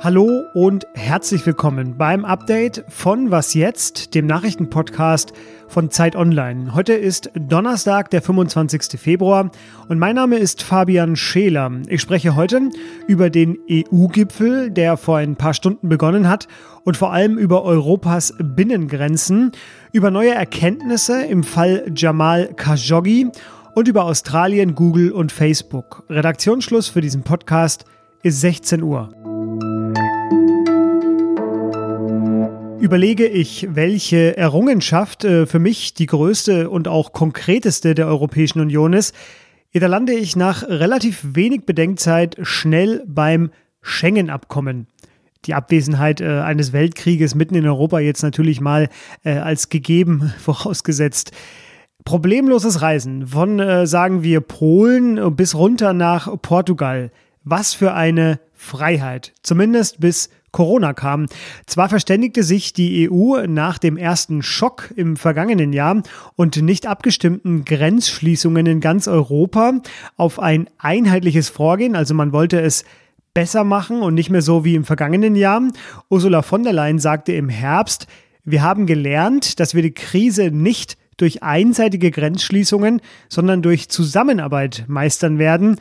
Hallo und herzlich willkommen beim Update von Was jetzt, dem Nachrichtenpodcast von Zeit Online. Heute ist Donnerstag, der 25. Februar und mein Name ist Fabian Scheler. Ich spreche heute über den EU-Gipfel, der vor ein paar Stunden begonnen hat und vor allem über Europas Binnengrenzen, über neue Erkenntnisse im Fall Jamal Khashoggi und über Australien, Google und Facebook. Redaktionsschluss für diesen Podcast ist 16 Uhr. Überlege ich, welche Errungenschaft äh, für mich die größte und auch konkreteste der Europäischen Union ist, da lande ich nach relativ wenig Bedenkzeit schnell beim Schengen-Abkommen. Die Abwesenheit äh, eines Weltkrieges mitten in Europa jetzt natürlich mal äh, als gegeben vorausgesetzt. Problemloses Reisen von, äh, sagen wir, Polen bis runter nach Portugal. Was für eine Freiheit. Zumindest bis Corona kam. Zwar verständigte sich die EU nach dem ersten Schock im vergangenen Jahr und nicht abgestimmten Grenzschließungen in ganz Europa auf ein einheitliches Vorgehen, also man wollte es besser machen und nicht mehr so wie im vergangenen Jahr. Ursula von der Leyen sagte im Herbst, wir haben gelernt, dass wir die Krise nicht durch einseitige Grenzschließungen, sondern durch Zusammenarbeit meistern werden.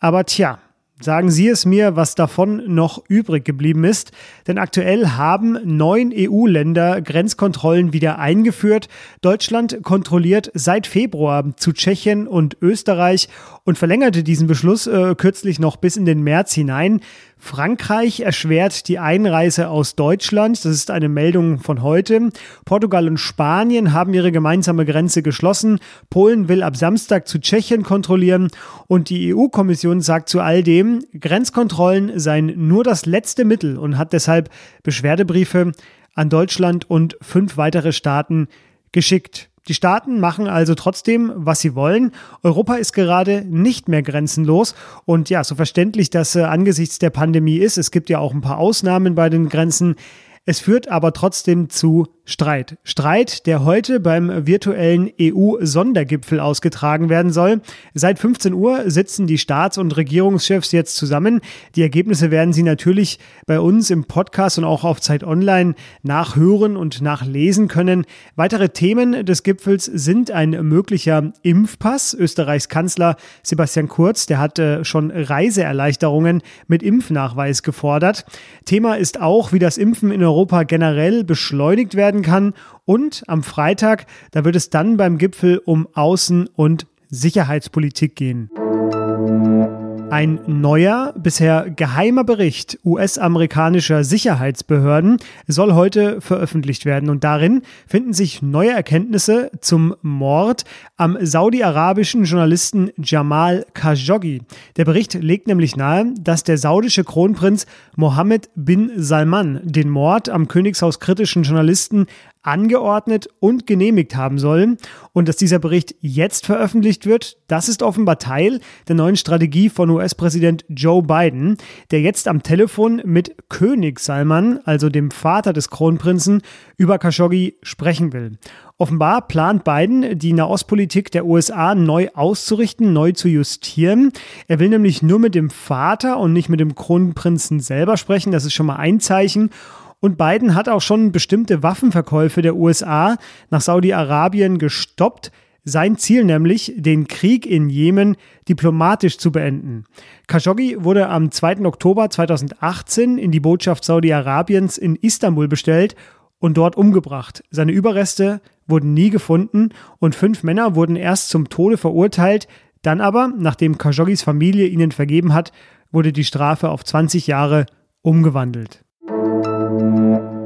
Aber tja, Sagen Sie es mir, was davon noch übrig geblieben ist, denn aktuell haben neun EU-Länder Grenzkontrollen wieder eingeführt. Deutschland kontrolliert seit Februar zu Tschechien und Österreich und verlängerte diesen Beschluss äh, kürzlich noch bis in den März hinein. Frankreich erschwert die Einreise aus Deutschland. Das ist eine Meldung von heute. Portugal und Spanien haben ihre gemeinsame Grenze geschlossen. Polen will ab Samstag zu Tschechien kontrollieren. Und die EU-Kommission sagt zu all dem, Grenzkontrollen seien nur das letzte Mittel und hat deshalb Beschwerdebriefe an Deutschland und fünf weitere Staaten geschickt. Die Staaten machen also trotzdem, was sie wollen. Europa ist gerade nicht mehr grenzenlos. Und ja, so verständlich das äh, angesichts der Pandemie ist, es gibt ja auch ein paar Ausnahmen bei den Grenzen. Es führt aber trotzdem zu Streit. Streit, der heute beim virtuellen EU-Sondergipfel ausgetragen werden soll. Seit 15 Uhr sitzen die Staats- und Regierungschefs jetzt zusammen. Die Ergebnisse werden Sie natürlich bei uns im Podcast und auch auf Zeit Online nachhören und nachlesen können. Weitere Themen des Gipfels sind ein möglicher Impfpass. Österreichs Kanzler Sebastian Kurz, der hat schon Reiseerleichterungen mit Impfnachweis gefordert. Thema ist auch, wie das Impfen in Europa generell beschleunigt werden werden kann. Und am Freitag, da wird es dann beim Gipfel um Außen- und Sicherheitspolitik gehen. Ein neuer, bisher geheimer Bericht US-amerikanischer Sicherheitsbehörden soll heute veröffentlicht werden und darin finden sich neue Erkenntnisse zum Mord am saudi-arabischen Journalisten Jamal Khashoggi. Der Bericht legt nämlich nahe, dass der saudische Kronprinz Mohammed bin Salman den Mord am Königshaus kritischen Journalisten angeordnet und genehmigt haben sollen. Und dass dieser Bericht jetzt veröffentlicht wird, das ist offenbar Teil der neuen Strategie von US-Präsident Joe Biden, der jetzt am Telefon mit König Salman, also dem Vater des Kronprinzen, über Khashoggi sprechen will. Offenbar plant Biden, die Nahostpolitik der USA neu auszurichten, neu zu justieren. Er will nämlich nur mit dem Vater und nicht mit dem Kronprinzen selber sprechen. Das ist schon mal ein Zeichen. Und Biden hat auch schon bestimmte Waffenverkäufe der USA nach Saudi-Arabien gestoppt. Sein Ziel nämlich, den Krieg in Jemen diplomatisch zu beenden. Khashoggi wurde am 2. Oktober 2018 in die Botschaft Saudi-Arabiens in Istanbul bestellt und dort umgebracht. Seine Überreste wurden nie gefunden und fünf Männer wurden erst zum Tode verurteilt. Dann aber, nachdem Khashoggis Familie ihnen vergeben hat, wurde die Strafe auf 20 Jahre umgewandelt.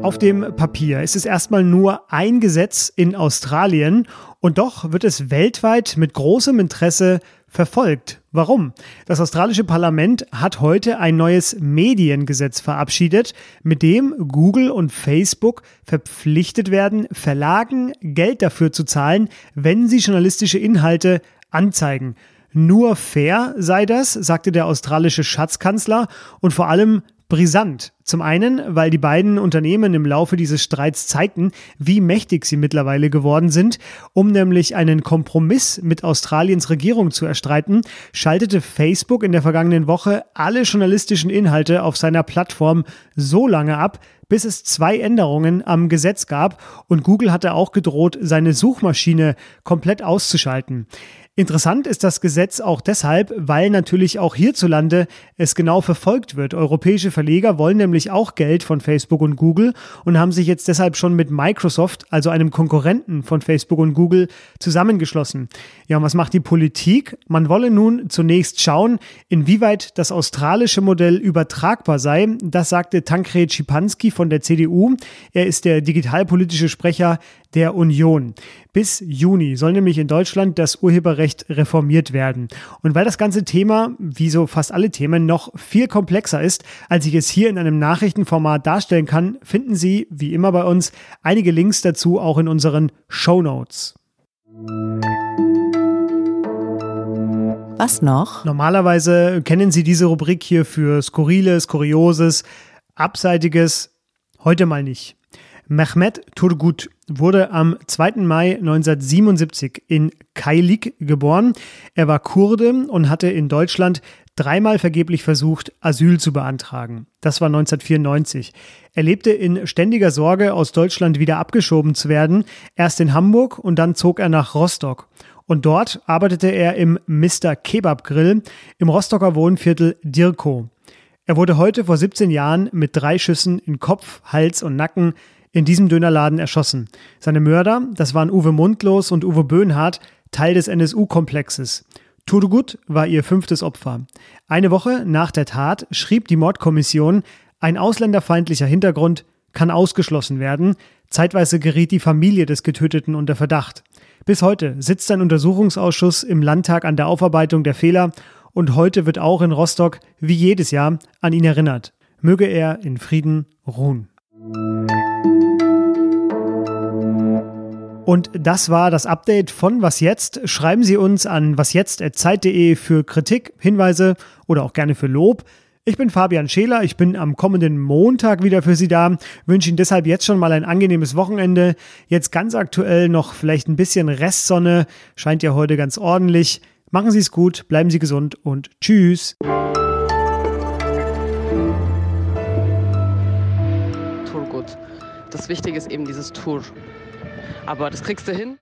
Auf dem Papier ist es erstmal nur ein Gesetz in Australien und doch wird es weltweit mit großem Interesse verfolgt. Warum? Das australische Parlament hat heute ein neues Mediengesetz verabschiedet, mit dem Google und Facebook verpflichtet werden, Verlagen Geld dafür zu zahlen, wenn sie journalistische Inhalte anzeigen. Nur fair sei das, sagte der australische Schatzkanzler, und vor allem Brisant. Zum einen, weil die beiden Unternehmen im Laufe dieses Streits zeigten, wie mächtig sie mittlerweile geworden sind. Um nämlich einen Kompromiss mit Australiens Regierung zu erstreiten, schaltete Facebook in der vergangenen Woche alle journalistischen Inhalte auf seiner Plattform so lange ab, bis es zwei Änderungen am Gesetz gab und Google hatte auch gedroht, seine Suchmaschine komplett auszuschalten. Interessant ist das Gesetz auch deshalb, weil natürlich auch hierzulande es genau verfolgt wird. Europäische Verleger wollen nämlich auch Geld von Facebook und Google und haben sich jetzt deshalb schon mit Microsoft, also einem Konkurrenten von Facebook und Google, zusammengeschlossen. Ja, und was macht die Politik? Man wolle nun zunächst schauen, inwieweit das australische Modell übertragbar sei. Das sagte Tankred Schipanski von der CDU. Er ist der digitalpolitische Sprecher der Union. Bis Juni soll nämlich in Deutschland das Urheberrecht reformiert werden. Und weil das ganze Thema, wie so fast alle Themen, noch viel komplexer ist, als ich es hier in einem Nachrichtenformat darstellen kann, finden Sie, wie immer bei uns, einige Links dazu auch in unseren Show Notes. Was noch? Normalerweise kennen Sie diese Rubrik hier für Skurriles, Kurioses, Abseitiges. Heute mal nicht. Mehmet Turgut wurde am 2. Mai 1977 in Kailik geboren. Er war Kurde und hatte in Deutschland dreimal vergeblich versucht, Asyl zu beantragen. Das war 1994. Er lebte in ständiger Sorge, aus Deutschland wieder abgeschoben zu werden, erst in Hamburg und dann zog er nach Rostock. Und dort arbeitete er im Mr. Kebab Grill im Rostocker Wohnviertel Dirko. Er wurde heute vor 17 Jahren mit drei Schüssen in Kopf, Hals und Nacken in diesem Dönerladen erschossen. Seine Mörder, das waren Uwe Mundlos und Uwe Böhnhardt, Teil des NSU-Komplexes. Turgut war ihr fünftes Opfer. Eine Woche nach der Tat schrieb die Mordkommission, ein ausländerfeindlicher Hintergrund kann ausgeschlossen werden. Zeitweise geriet die Familie des Getöteten unter Verdacht. Bis heute sitzt ein Untersuchungsausschuss im Landtag an der Aufarbeitung der Fehler und heute wird auch in Rostock, wie jedes Jahr, an ihn erinnert. Möge er in Frieden ruhen. Und das war das Update von Was Jetzt. Schreiben Sie uns an wasjetzt.zeit.de für Kritik, Hinweise oder auch gerne für Lob. Ich bin Fabian Scheler, ich bin am kommenden Montag wieder für Sie da, wünsche Ihnen deshalb jetzt schon mal ein angenehmes Wochenende. Jetzt ganz aktuell noch vielleicht ein bisschen Restsonne, scheint ja heute ganz ordentlich. Machen Sie es gut, bleiben Sie gesund und tschüss. Turgut. Das Wichtige ist eben dieses Tour. Aber das kriegst du hin.